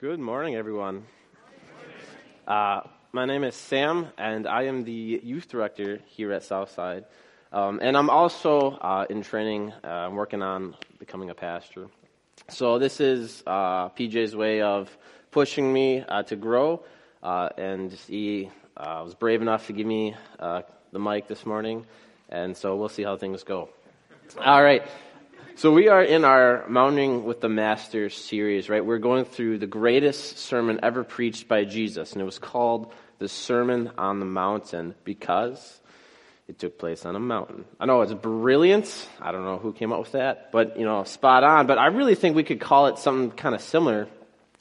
Good morning, everyone. Uh, my name is Sam, and I am the youth director here at Southside. Um, and I'm also uh, in training. Uh, I'm working on becoming a pastor. So this is uh, PJ's way of pushing me uh, to grow, uh, and he was brave enough to give me the mic this morning. And so we'll see how things go. All right. So we are in our Mountaineering with the Master series, right? We're going through the greatest sermon ever preached by Jesus, and it was called the Sermon on the Mountain because it took place on a mountain. I know it's brilliant. I don't know who came up with that, but you know, spot on. But I really think we could call it something kind of similar.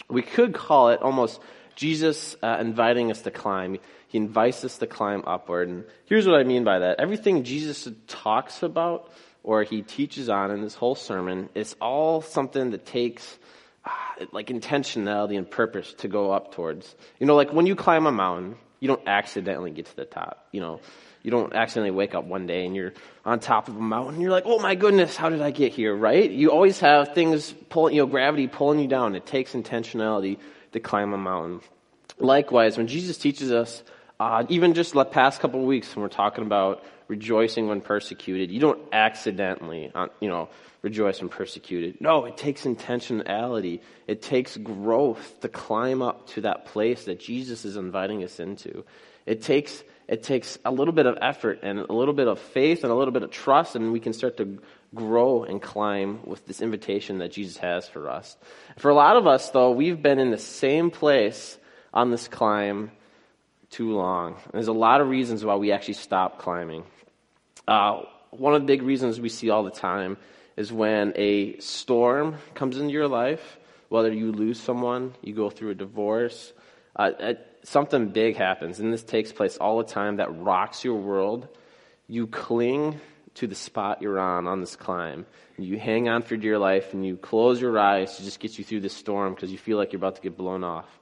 We could call it almost Jesus uh, inviting us to climb. He invites us to climb upward. And here's what I mean by that. Everything Jesus talks about or he teaches on in this whole sermon, it's all something that takes uh, like intentionality and purpose to go up towards. You know, like when you climb a mountain, you don't accidentally get to the top. You know, you don't accidentally wake up one day and you're on top of a mountain. And you're like, oh my goodness, how did I get here? Right? You always have things pulling, you know, gravity pulling you down. It takes intentionality to climb a mountain. Likewise, when Jesus teaches us, uh, even just the past couple of weeks when we're talking about rejoicing when persecuted. You don't accidentally, uh, you know, rejoice when persecuted. No, it takes intentionality. It takes growth to climb up to that place that Jesus is inviting us into. It takes it takes a little bit of effort and a little bit of faith and a little bit of trust, and we can start to grow and climb with this invitation that Jesus has for us. For a lot of us, though, we've been in the same place on this climb too long. There's a lot of reasons why we actually stop climbing. Uh, one of the big reasons we see all the time is when a storm comes into your life, whether you lose someone, you go through a divorce, uh, something big happens, and this takes place all the time that rocks your world. You cling to the spot you're on on this climb. You hang on for dear life and you close your eyes to just get you through this storm because you feel like you're about to get blown off.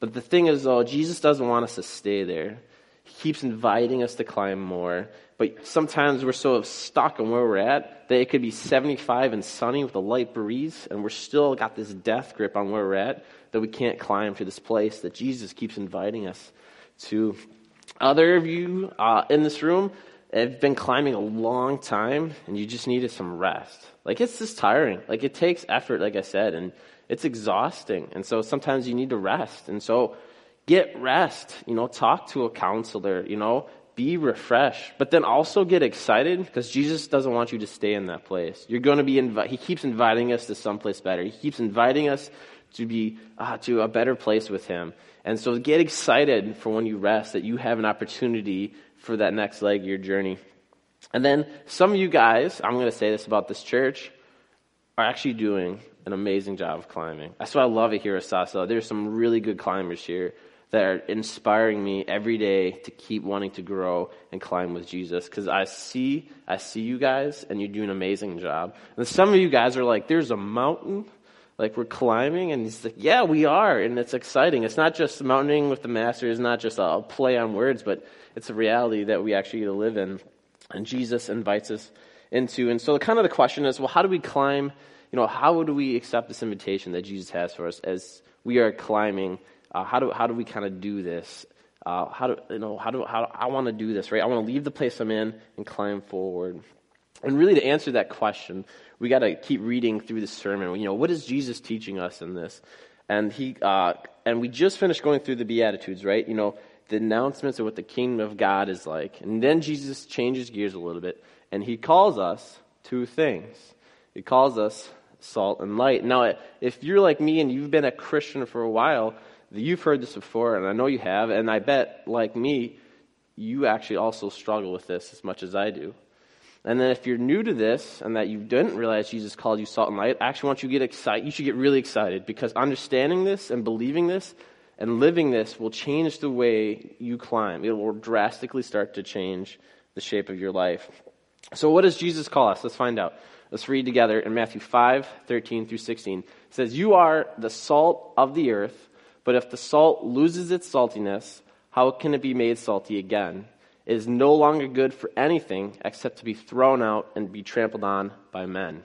But the thing is, though, Jesus doesn't want us to stay there. He keeps inviting us to climb more. But sometimes we're so stuck on where we're at that it could be 75 and sunny with a light breeze, and we're still got this death grip on where we're at that we can't climb to this place that Jesus keeps inviting us to. Other of you uh, in this room have been climbing a long time, and you just needed some rest. Like it's just tiring. Like it takes effort, like I said, and it's exhausting. And so sometimes you need to rest. And so get rest. You know, talk to a counselor. You know, be refreshed, but then also get excited because Jesus doesn't want you to stay in that place. You're going to be invi- He keeps inviting us to someplace better. He keeps inviting us to be uh, to a better place with Him. And so get excited for when you rest that you have an opportunity for that next leg of your journey. And then some of you guys, I'm going to say this about this church, are actually doing an amazing job of climbing. That's why I love it here at Sasso. There's some really good climbers here that are inspiring me every day to keep wanting to grow and climb with Jesus. Because I see, I see you guys, and you do an amazing job. And some of you guys are like, "There's a mountain." Like we're climbing, and he's like, "Yeah, we are," and it's exciting. It's not just mountaineering with the master; it's not just a play on words, but it's a reality that we actually live in, and Jesus invites us into. And so, kind of the question is, well, how do we climb? You know, how do we accept this invitation that Jesus has for us as we are climbing uh, how do how do we kind of do this? Uh, how do you know how do how I want to do this right? I want to leave the place I'm in and climb forward. And really, to answer that question, we got to keep reading through the sermon. You know, what is Jesus teaching us in this? And he uh, and we just finished going through the Beatitudes, right? You know, the announcements of what the kingdom of God is like. And then Jesus changes gears a little bit, and he calls us two things. He calls us salt and light. Now, if you're like me and you've been a Christian for a while, You've heard this before, and I know you have, and I bet, like me, you actually also struggle with this as much as I do. And then if you're new to this and that you didn't realize Jesus called you salt and light, I actually want you to get excited. You should get really excited because understanding this and believing this and living this will change the way you climb. It will drastically start to change the shape of your life. So what does Jesus call us? Let's find out. Let's read together in Matthew 5, 13 through 16. It says, You are the salt of the earth. But if the salt loses its saltiness, how can it be made salty again? It is no longer good for anything except to be thrown out and be trampled on by men.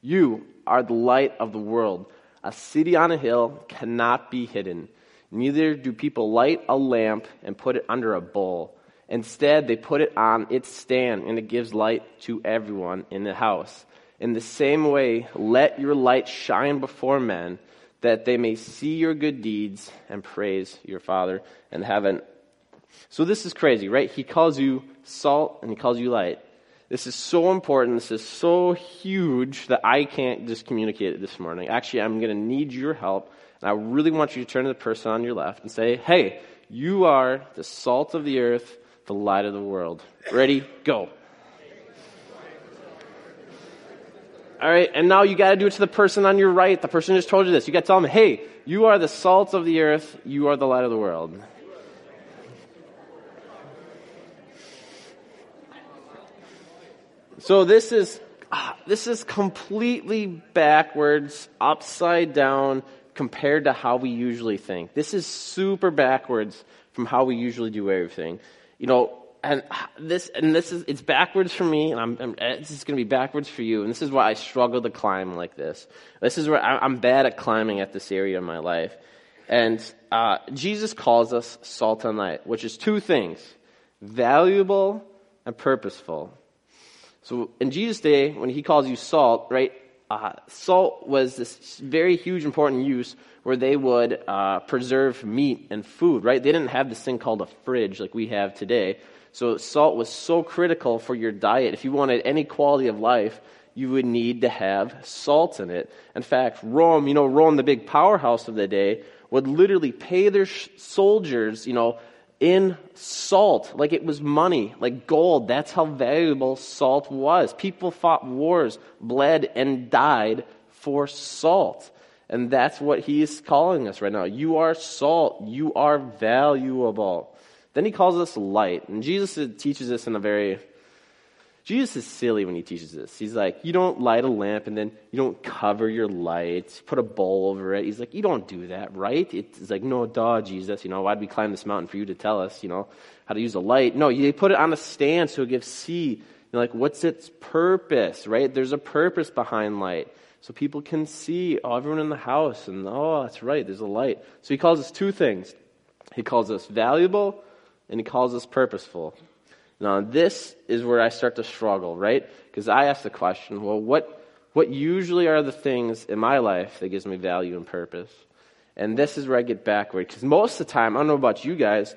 You are the light of the world. A city on a hill cannot be hidden. Neither do people light a lamp and put it under a bowl. Instead, they put it on its stand, and it gives light to everyone in the house. In the same way, let your light shine before men, that they may see your good deeds and praise your Father in heaven. So this is crazy, right? He calls you salt and he calls you light. This is so important. This is so huge that I can't just communicate it this morning. Actually, I'm going to need your help. And I really want you to turn to the person on your left and say, Hey, you are the salt of the earth, the light of the world. Ready? Go. All right, and now you got to do it to the person on your right. The person just told you this. You got to tell them, hey, you are the salt of the earth, you are the light of the world. So this is ah, this is completely backwards, upside down compared to how we usually think. This is super backwards from how we usually do everything. You know, and this and this is it's backwards for me, and I'm, I'm this is going to be backwards for you. And this is why I struggle to climb like this. This is where I, am bad at climbing at this area of my life. And uh, Jesus calls us salt and light, which is two things: valuable and purposeful. So in Jesus' day, when he calls you salt, right, uh, salt was this very huge, important use where they would uh, preserve meat and food, right? They didn't have this thing called a fridge like we have today. So salt was so critical for your diet. If you wanted any quality of life, you would need to have salt in it. In fact, Rome, you know, Rome, the big powerhouse of the day, would literally pay their soldiers, you know, in salt, like it was money, like gold. That's how valuable salt was. People fought wars, bled, and died for salt. And that's what he's calling us right now. You are salt. You are valuable. Then he calls us light. And Jesus teaches this in a very Jesus is silly when he teaches this. He's like, you don't light a lamp and then you don't cover your light, put a bowl over it. He's like, you don't do that, right? It's like, no, duh, Jesus. You know, why'd we climb this mountain for you to tell us, you know, how to use a light? No, you put it on a stand so it gives see. You're like, what's its purpose, right? There's a purpose behind light. So people can see, oh, everyone in the house, and oh, that's right, there's a light. So he calls us two things. He calls us valuable, and he calls us purposeful. Now, this is where I start to struggle, right? Because I ask the question, well, what, what usually are the things in my life that gives me value and purpose? And this is where I get backward. Because most of the time, I don't know about you guys,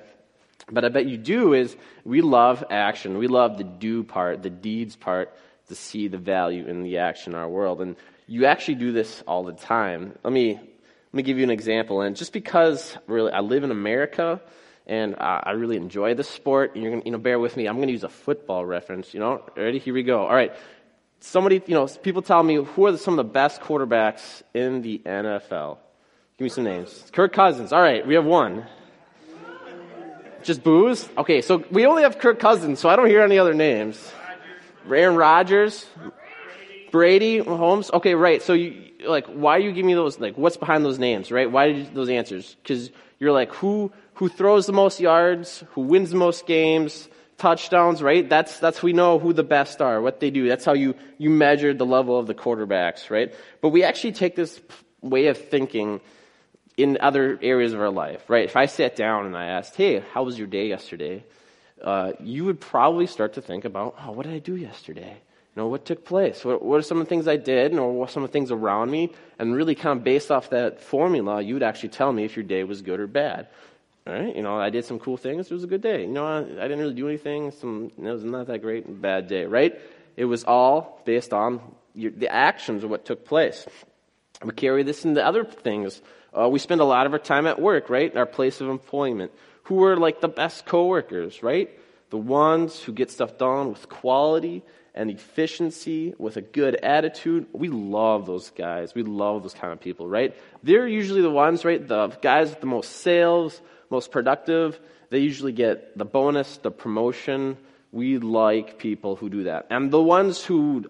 but I bet you do, is we love action. We love the do part, the deeds part, to see the value in the action in our world. And you actually do this all the time. Let me, let me give you an example. And just because really I live in America, and uh, I really enjoy the sport. And you're gonna, you know, bear with me. I'm going to use a football reference. You know, ready? Here we go. All right. Somebody, you know, people tell me who are some of the best quarterbacks in the NFL. Give me some names. Kirk Cousins. All right, we have one. Just booze? Okay, so we only have Kirk Cousins, so I don't hear any other names. Aaron Rodgers, Brady, Holmes. Okay, right. So you like, why are you giving me those? Like, what's behind those names, right? Why did you, those answers? Because you're like, who who throws the most yards, who wins the most games, touchdowns, right? That's, that's, we know who the best are, what they do. That's how you, you measure the level of the quarterbacks, right? But we actually take this way of thinking in other areas of our life, right? If I sat down and I asked, hey, how was your day yesterday? Uh, you would probably start to think about, oh, what did I do yesterday? You know, what took place? What, what are some of the things I did, or what some of the things around me? And really, kind of based off that formula, you would actually tell me if your day was good or bad. All right, you know, I did some cool things. It was a good day. You know, I, I didn't really do anything. Some, it was not that great. Bad day, right? It was all based on your, the actions of what took place. We carry this into other things. Uh, we spend a lot of our time at work, right? Our place of employment. Who are like the best coworkers, right? The ones who get stuff done with quality and efficiency, with a good attitude. We love those guys. We love those kind of people, right? They're usually the ones, right? The guys with the most sales, most productive, they usually get the bonus, the promotion. We like people who do that. And the ones who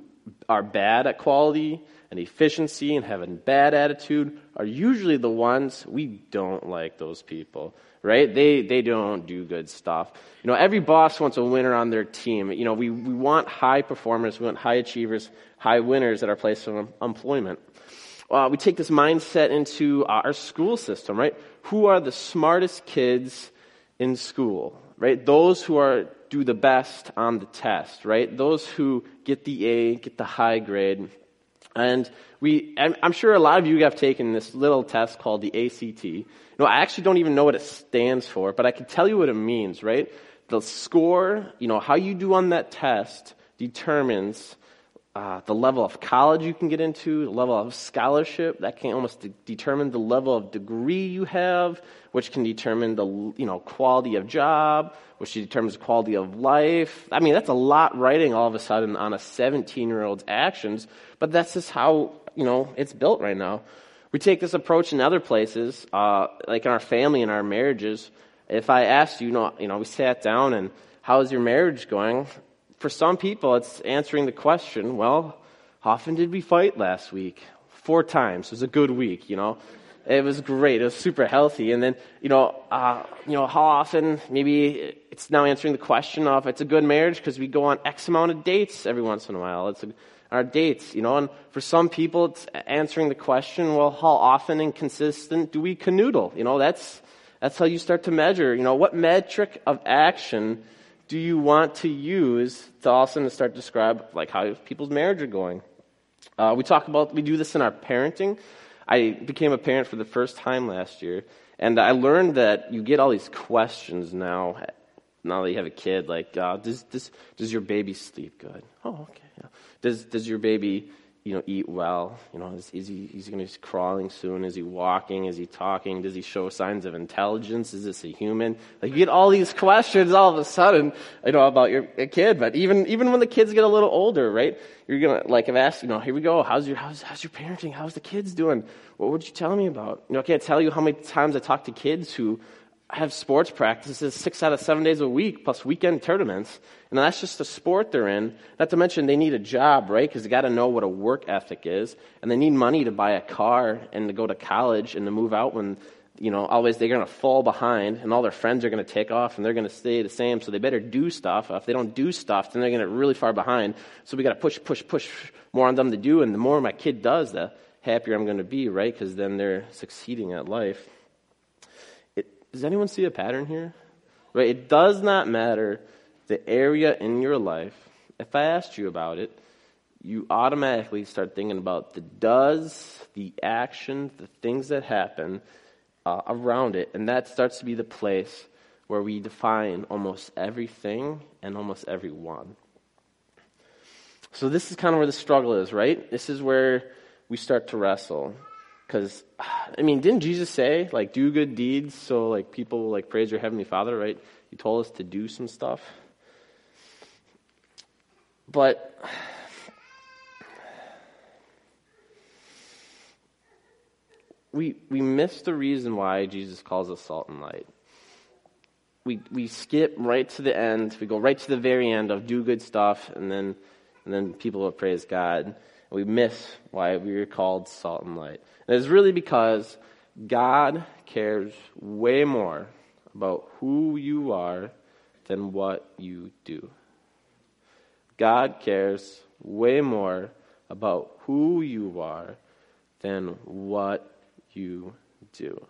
are bad at quality and efficiency and have a bad attitude are usually the ones we don't like those people right they they don't do good stuff you know every boss wants a winner on their team you know we, we want high performers we want high achievers high winners at our place of employment uh, we take this mindset into our school system, right? Who are the smartest kids in school, right? Those who are do the best on the test, right? Those who get the A, get the high grade. And we, I'm sure a lot of you have taken this little test called the ACT. Know, I actually don't even know what it stands for, but I can tell you what it means, right? The score, you know, how you do on that test determines uh, the level of college you can get into, the level of scholarship, that can almost de- determine the level of degree you have, which can determine the you know quality of job, which determines quality of life. I mean, that's a lot writing all of a sudden on a 17 year old's actions, but that's just how you know it's built right now. We take this approach in other places, uh, like in our family and our marriages. If I asked you, you know, you know, we sat down and how's your marriage going? for some people, it's answering the question, well, how often did we fight last week? Four times. It was a good week, you know. It was great. It was super healthy. And then, you know, uh, you know, how often? Maybe it's now answering the question of it's a good marriage because we go on X amount of dates every once in a while. It's a, our dates, you know. And for some people, it's answering the question, well, how often and consistent do we canoodle? You know, that's that's how you start to measure. You know, what metric of action do you want to use to also start to describe like how people's marriage are going? Uh, we talk about we do this in our parenting. I became a parent for the first time last year, and I learned that you get all these questions now. Now that you have a kid, like uh, does, does does your baby sleep good? Oh, okay. Does does your baby you know, eat well? You know, is, is he he's going to be crawling soon? Is he walking? Is he talking? Does he show signs of intelligence? Is this a human? Like you get all these questions all of a sudden, you know, about your kid. But even even when the kids get a little older, right? You're gonna like have asked, you know, here we go. How's your how's how's your parenting? How's the kids doing? What would you tell me about? You know, I can't tell you how many times I talk to kids who have sports practices six out of seven days a week plus weekend tournaments. And that's just the sport they're in. Not to mention they need a job, right? Because they got to know what a work ethic is. And they need money to buy a car and to go to college and to move out when, you know, always they're going to fall behind and all their friends are going to take off and they're going to stay the same. So they better do stuff. If they don't do stuff, then they're going to get really far behind. So we got to push, push, push more on them to do. And the more my kid does, the happier I'm going to be, right? Because then they're succeeding at life. Does anyone see a pattern here? Right? It does not matter the area in your life. If I asked you about it, you automatically start thinking about the does, the action, the things that happen uh, around it, and that starts to be the place where we define almost everything and almost everyone. So this is kind of where the struggle is, right? This is where we start to wrestle. Because, I mean, didn't Jesus say, like, do good deeds so, like, people will, like, praise your Heavenly Father, right? He told us to do some stuff. But, we, we miss the reason why Jesus calls us salt and light. We, we skip right to the end. We go right to the very end of do good stuff, and then, and then people will praise God. We miss why we are called salt and light. And it's really because God cares way more about who you are than what you do. God cares way more about who you are than what you do.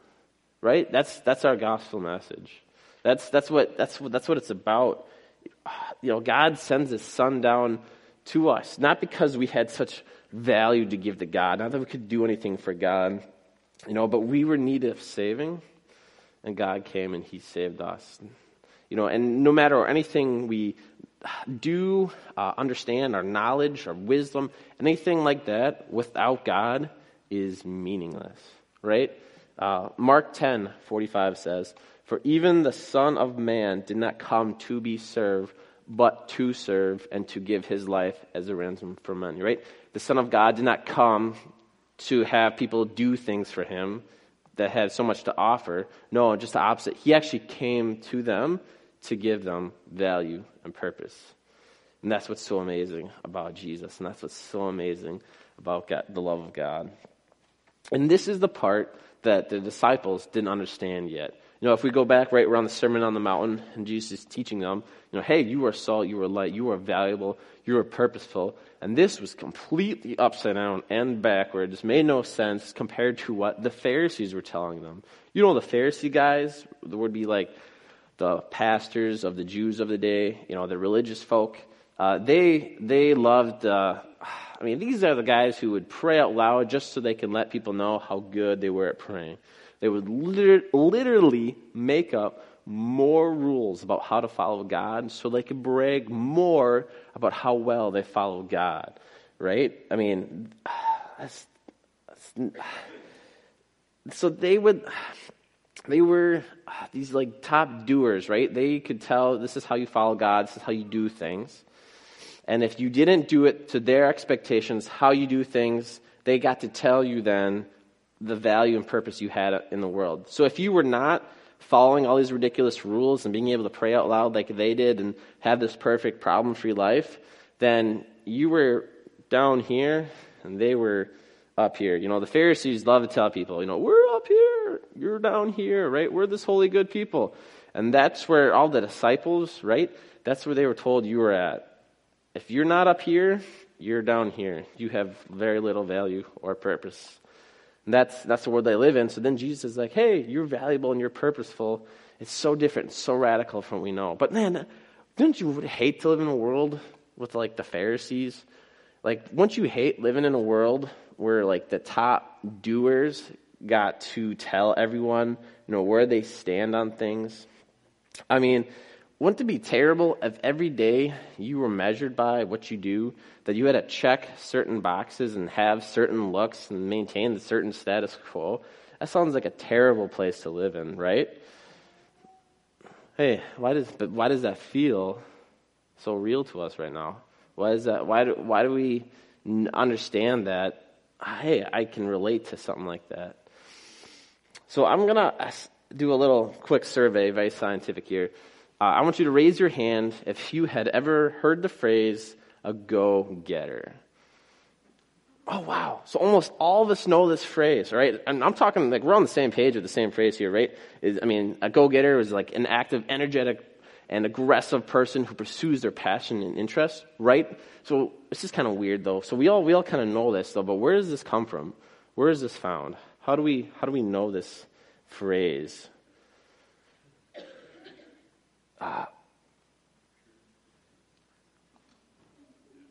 Right? That's that's our gospel message. That's that's what that's what that's what it's about. You know, God sends his son down to us, not because we had such value to give to God, not that we could do anything for God, you know, but we were in need of saving, and God came and He saved us. You know, and no matter anything we do, uh, understand, our knowledge, our wisdom, anything like that, without God is meaningless, right? Uh, Mark 10, 45 says, For even the Son of Man did not come to be served, but to serve and to give his life as a ransom for many, right? The Son of God did not come to have people do things for him that had so much to offer. No, just the opposite. He actually came to them to give them value and purpose. And that's what's so amazing about Jesus. And that's what's so amazing about God, the love of God. And this is the part that the disciples didn't understand yet. You know, if we go back right around the Sermon on the Mountain and Jesus is teaching them, you know, hey, you are salt, you are light, you are valuable, you are purposeful. And this was completely upside down and backwards, made no sense compared to what the Pharisees were telling them. You know, the Pharisee guys would be like the pastors of the Jews of the day, you know, the religious folk. Uh, they, they loved, uh, I mean, these are the guys who would pray out loud just so they can let people know how good they were at praying. They would liter- literally make up more rules about how to follow God so they could brag more about how well they follow God, right? I mean, that's, that's, so they would, they were these like top doers, right? They could tell this is how you follow God, this is how you do things. And if you didn't do it to their expectations, how you do things, they got to tell you then the value and purpose you had in the world. So if you were not following all these ridiculous rules and being able to pray out loud like they did and have this perfect problem free life, then you were down here and they were up here. You know, the Pharisees love to tell people, you know, we're up here, you're down here, right? We're this holy good people. And that's where all the disciples, right? That's where they were told you were at. If you're not up here, you're down here. You have very little value or purpose. And that's, that's the world they live in. So then Jesus is like, hey, you're valuable and you're purposeful. It's so different, so radical from what we know. But man, don't you hate to live in a world with like the Pharisees? Like, once you hate living in a world where like the top doers got to tell everyone, you know, where they stand on things? I mean, wouldn't it be terrible if every day you were measured by what you do, that you had to check certain boxes and have certain looks and maintain a certain status quo? That sounds like a terrible place to live in, right? Hey, why does but why does that feel so real to us right now? Why is that? Why do, why do we understand that? Hey, I can relate to something like that. So I'm gonna do a little quick survey, very scientific here. Uh, I want you to raise your hand if you had ever heard the phrase a go getter. Oh, wow. So almost all of us know this phrase, right? And I'm talking like we're on the same page with the same phrase here, right? Is, I mean, a go getter is like an active, energetic, and aggressive person who pursues their passion and interest, right? So this is kind of weird though. So we all, we all kind of know this though, but where does this come from? Where is this found? How do we, how do we know this phrase? Uh,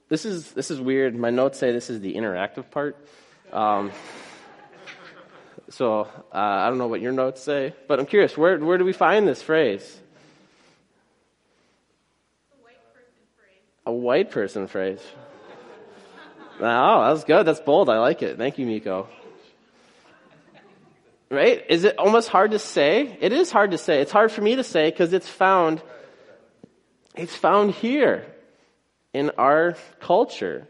this is this is weird. My notes say this is the interactive part. Um, so uh, I don't know what your notes say, but I'm curious. Where where do we find this phrase? A white person phrase. Oh, that was good. That's bold. I like it. Thank you, Miko. Right? Is it almost hard to say? It is hard to say. It's hard for me to say because it's found, it's found here in our culture,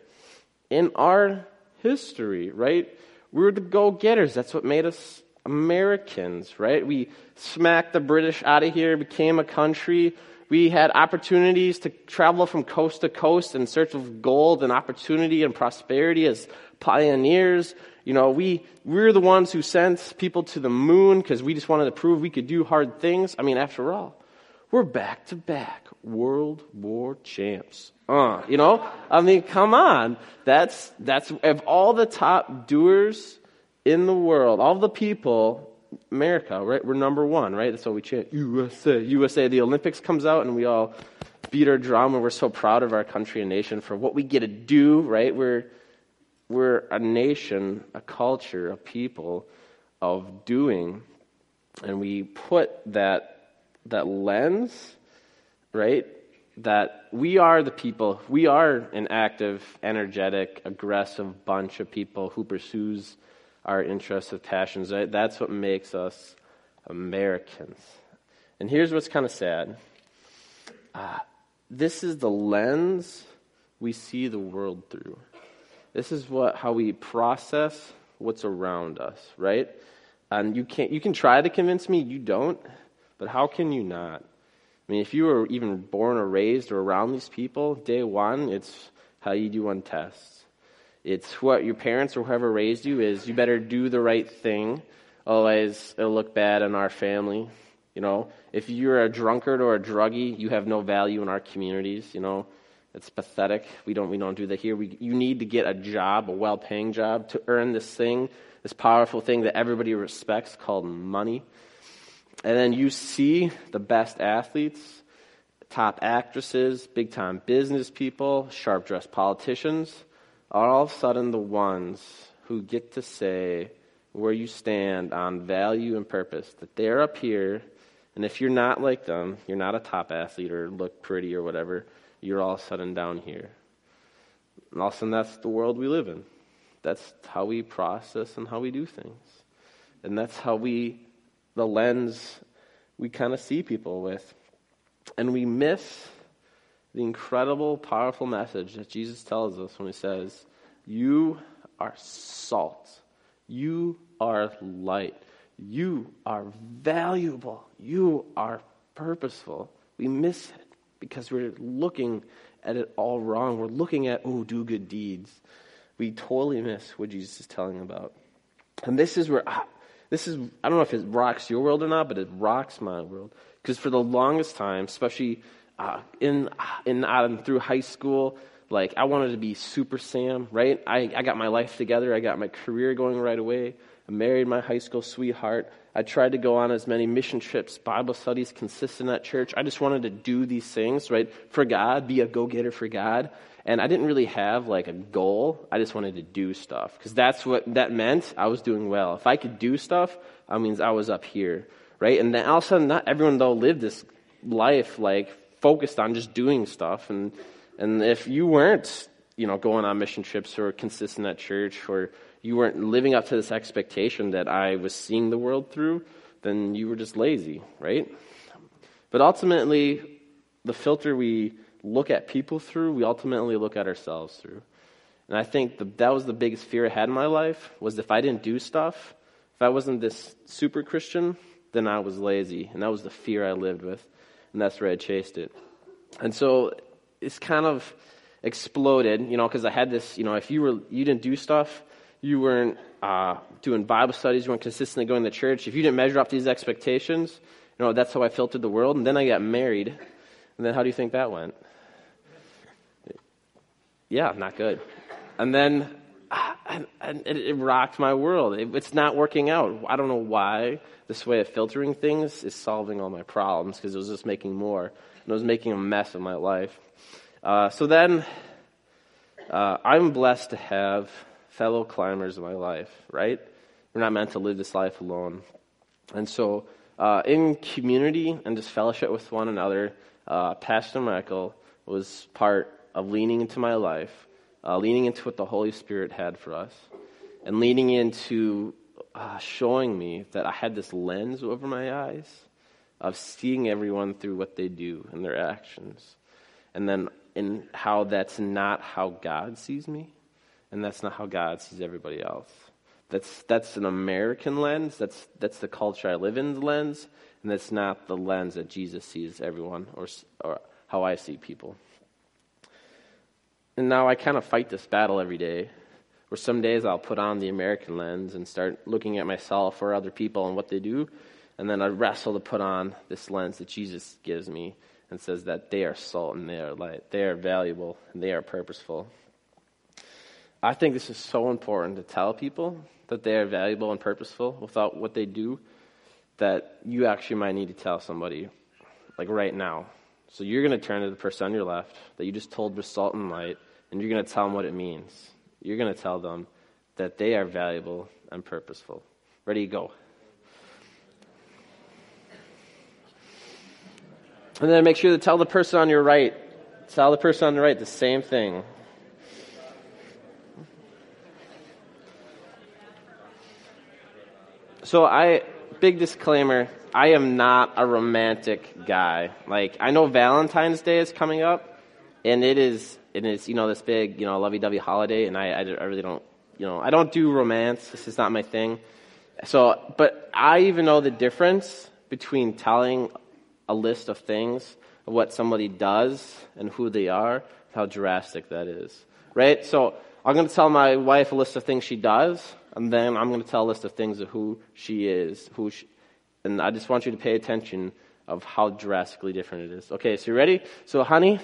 in our history, right? We were the go-getters. That's what made us Americans, right? We smacked the British out of here, became a country. We had opportunities to travel from coast to coast in search of gold and opportunity and prosperity as pioneers. You know, we, we're the ones who sent people to the moon because we just wanted to prove we could do hard things. I mean, after all, we're back to back World War champs. Uh, you know, I mean, come on. That's, that's, of all the top doers in the world, all the people, America, right? We're number one, right? That's why we chant USA, USA. The Olympics comes out and we all beat our drum and we're so proud of our country and nation for what we get to do, right? We're, we're a nation, a culture, a people of doing, and we put that, that lens, right? That we are the people, we are an active, energetic, aggressive bunch of people who pursues our interests and passions? That's what makes us Americans. And here's what's kind of sad. Uh, this is the lens we see the world through. This is what how we process what's around us, right? And you can you can try to convince me you don't, but how can you not? I mean, if you were even born or raised or around these people, day one, it's how you do on tests. It's what your parents or whoever raised you is. You better do the right thing, otherwise it'll look bad on our family. You know, if you're a drunkard or a druggie, you have no value in our communities. You know, it's pathetic. We don't we don't do that here. We, you need to get a job, a well-paying job, to earn this thing, this powerful thing that everybody respects called money. And then you see the best athletes, top actresses, big-time business people, sharp-dressed politicians, are all of a sudden the ones who get to say where you stand on value and purpose. That they're up here, and if you're not like them, you're not a top athlete or look pretty or whatever you're all of a sudden down here. And all of a sudden, that's the world we live in. That's how we process and how we do things. And that's how we, the lens we kind of see people with. And we miss the incredible, powerful message that Jesus tells us when he says, You are salt. You are light. You are valuable. You are purposeful. We miss it because we're looking at it all wrong. We're looking at, oh, do good deeds. We totally miss what Jesus is telling about. And this is where, ah, this is, I don't know if it rocks your world or not, but it rocks my world. Because for the longest time, especially uh, in, in uh, through high school, like I wanted to be super Sam, right? I, I got my life together. I got my career going right away. I married my high school sweetheart. I tried to go on as many mission trips, Bible studies, consistent at church. I just wanted to do these things, right, for God, be a go getter for God. And I didn't really have like a goal. I just wanted to do stuff because that's what that meant. I was doing well. If I could do stuff, that means I was up here, right? And then all of a sudden, not everyone though lived this life like focused on just doing stuff. And and if you weren't, you know, going on mission trips or consistent at church or you weren't living up to this expectation that I was seeing the world through, then you were just lazy, right? But ultimately, the filter we look at people through, we ultimately look at ourselves through. And I think the, that was the biggest fear I had in my life was if I didn't do stuff, if I wasn't this super Christian, then I was lazy. And that was the fear I lived with. And that's where I chased it. And so it's kind of exploded, you know, because I had this, you know, if you were you didn't do stuff, you weren't uh, doing Bible studies, you weren't consistently going to church, if you didn't measure up these expectations, you know, that's how I filtered the world. And then I got married. And then how do you think that went? Yeah, not good. And then and, and it, it, rocked my world. It, it's not working out. I don't know why this way of filtering things is solving all my problems because it was just making more. And it was making a mess of my life. Uh, so then, uh, I'm blessed to have fellow climbers in my life, right? We're not meant to live this life alone. And so, uh, in community and just fellowship with one another, uh, Pastor Michael was part of leaning into my life, uh, leaning into what the Holy Spirit had for us, and leaning into uh, showing me that I had this lens over my eyes of seeing everyone through what they do and their actions. And then in how that's not how God sees me and that's not how God sees everybody else. That's, that's an American lens. That's, that's the culture I live in lens. And that's not the lens that Jesus sees everyone or, or how I see people. And now I kind of fight this battle every day. Where some days I'll put on the American lens and start looking at myself or other people and what they do. And then I wrestle to put on this lens that Jesus gives me and says that they are salt and they are light. They are valuable and they are purposeful. I think this is so important to tell people that they are valuable and purposeful without what they do that you actually might need to tell somebody, like right now. So you're going to turn to the person on your left that you just told was salt and light, and you're going to tell them what it means. You're going to tell them that they are valuable and purposeful. Ready, to go. And then make sure to tell the person on your right, tell the person on the right the same thing. So I big disclaimer, I am not a romantic guy. Like I know Valentine's Day is coming up and it is it is you know this big, you know, lovey-dovey holiday and I I really don't, you know, I don't do romance. This is not my thing. So, but I even know the difference between telling a list of things of what somebody does and who they are, how drastic that is. Right? So, I'm going to tell my wife a list of things she does, and then I'm going to tell a list of things of who she is, who she, And I just want you to pay attention of how drastically different it is. Okay, so you ready? So, honey,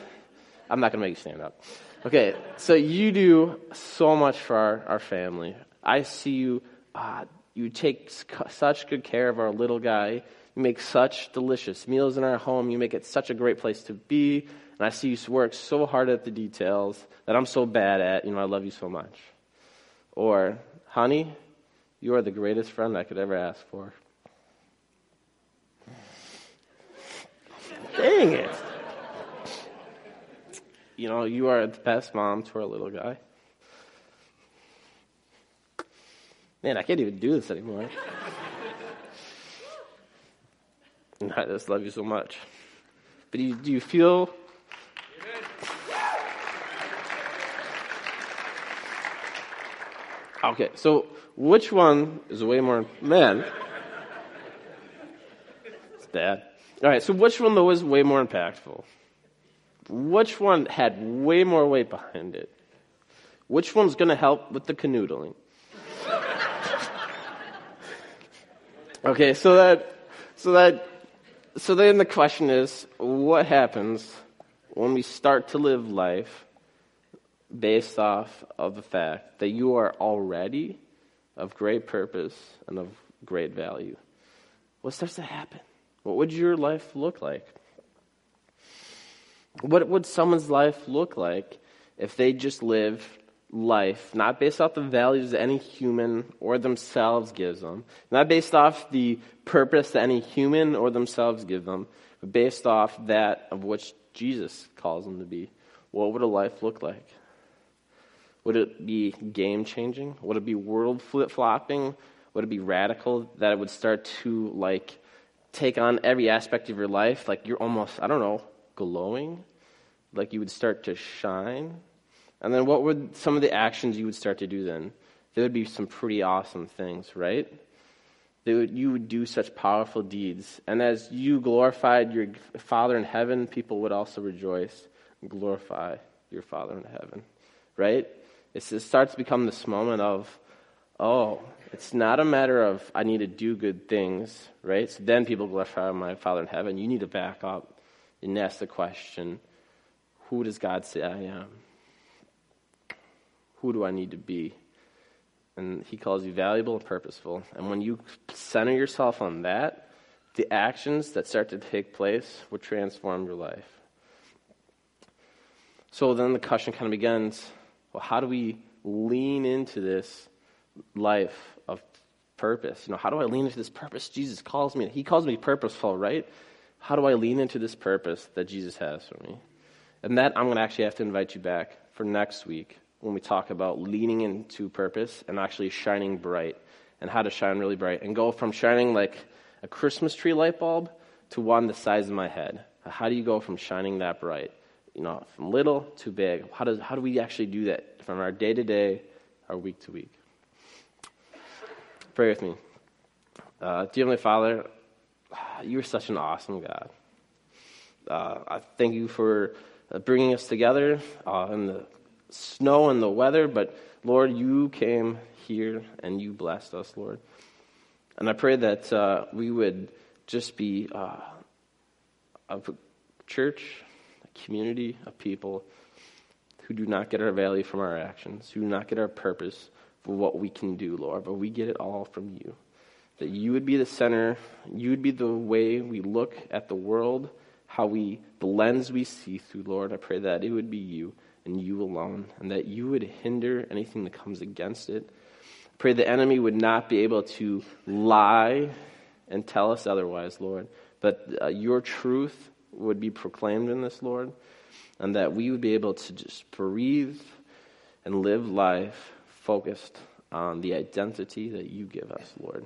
I'm not going to make you stand up. Okay, so you do so much for our, our family. I see you, uh, you take such good care of our little guy. You make such delicious meals in our home. You make it such a great place to be. And I see you work so hard at the details that I'm so bad at. You know, I love you so much. Or, honey, you are the greatest friend I could ever ask for. Dang it. You know, you are the best mom to our little guy. Man, I can't even do this anymore. I just love you so much. But do you, do you feel. Okay, so which one is way more. Man. It's bad. All right, so which one, though, is way more impactful? Which one had way more weight behind it? Which one's going to help with the canoodling? okay, so that, so that, so then the question is, what happens when we start to live life based off of the fact that you are already of great purpose and of great value? What starts to happen? What would your life look like? What would someone's life look like if they just lived life not based off the values that any human or themselves gives them, not based off the purpose that any human or themselves give them, but based off that of which Jesus calls them to be? What would a life look like? Would it be game changing? Would it be world flip flopping? Would it be radical that it would start to like take on every aspect of your life, like you're almost, I don't know, glowing, like you would start to shine. And then what would some of the actions you would start to do then? There would be some pretty awesome things, right? Would, you would do such powerful deeds. And as you glorified your Father in heaven, people would also rejoice and glorify your Father in heaven, right? It starts to become this moment of, oh, it's not a matter of I need to do good things, right? So then people glorify my Father in heaven. You need to back up and ask the question who does God say I am? Who do I need to be? And He calls you valuable and purposeful. And when you center yourself on that, the actions that start to take place will transform your life. So then the question kind of begins well, how do we lean into this life of purpose. You know, how do I lean into this purpose Jesus calls me? He calls me purposeful, right? How do I lean into this purpose that Jesus has for me? And that I'm going to actually have to invite you back for next week when we talk about leaning into purpose and actually shining bright and how to shine really bright and go from shining like a Christmas tree light bulb to one the size of my head. How do you go from shining that bright? You know, from little to big. How does how do we actually do that from our day to day, our week to week? Pray with me. Uh, dear Heavenly Father, you're such an awesome God. Uh, I thank you for uh, bringing us together uh, in the snow and the weather, but Lord, you came here and you blessed us, Lord. And I pray that uh, we would just be uh, a church, a community of people who do not get our value from our actions, who do not get our purpose for what we can do, Lord, but we get it all from you. That you would be the center, you would be the way we look at the world, how we, the lens we see through, Lord. I pray that it would be you and you alone, and that you would hinder anything that comes against it. I pray the enemy would not be able to lie and tell us otherwise, Lord, but uh, your truth would be proclaimed in this, Lord, and that we would be able to just breathe and live life focused on the identity that you give us, Lord.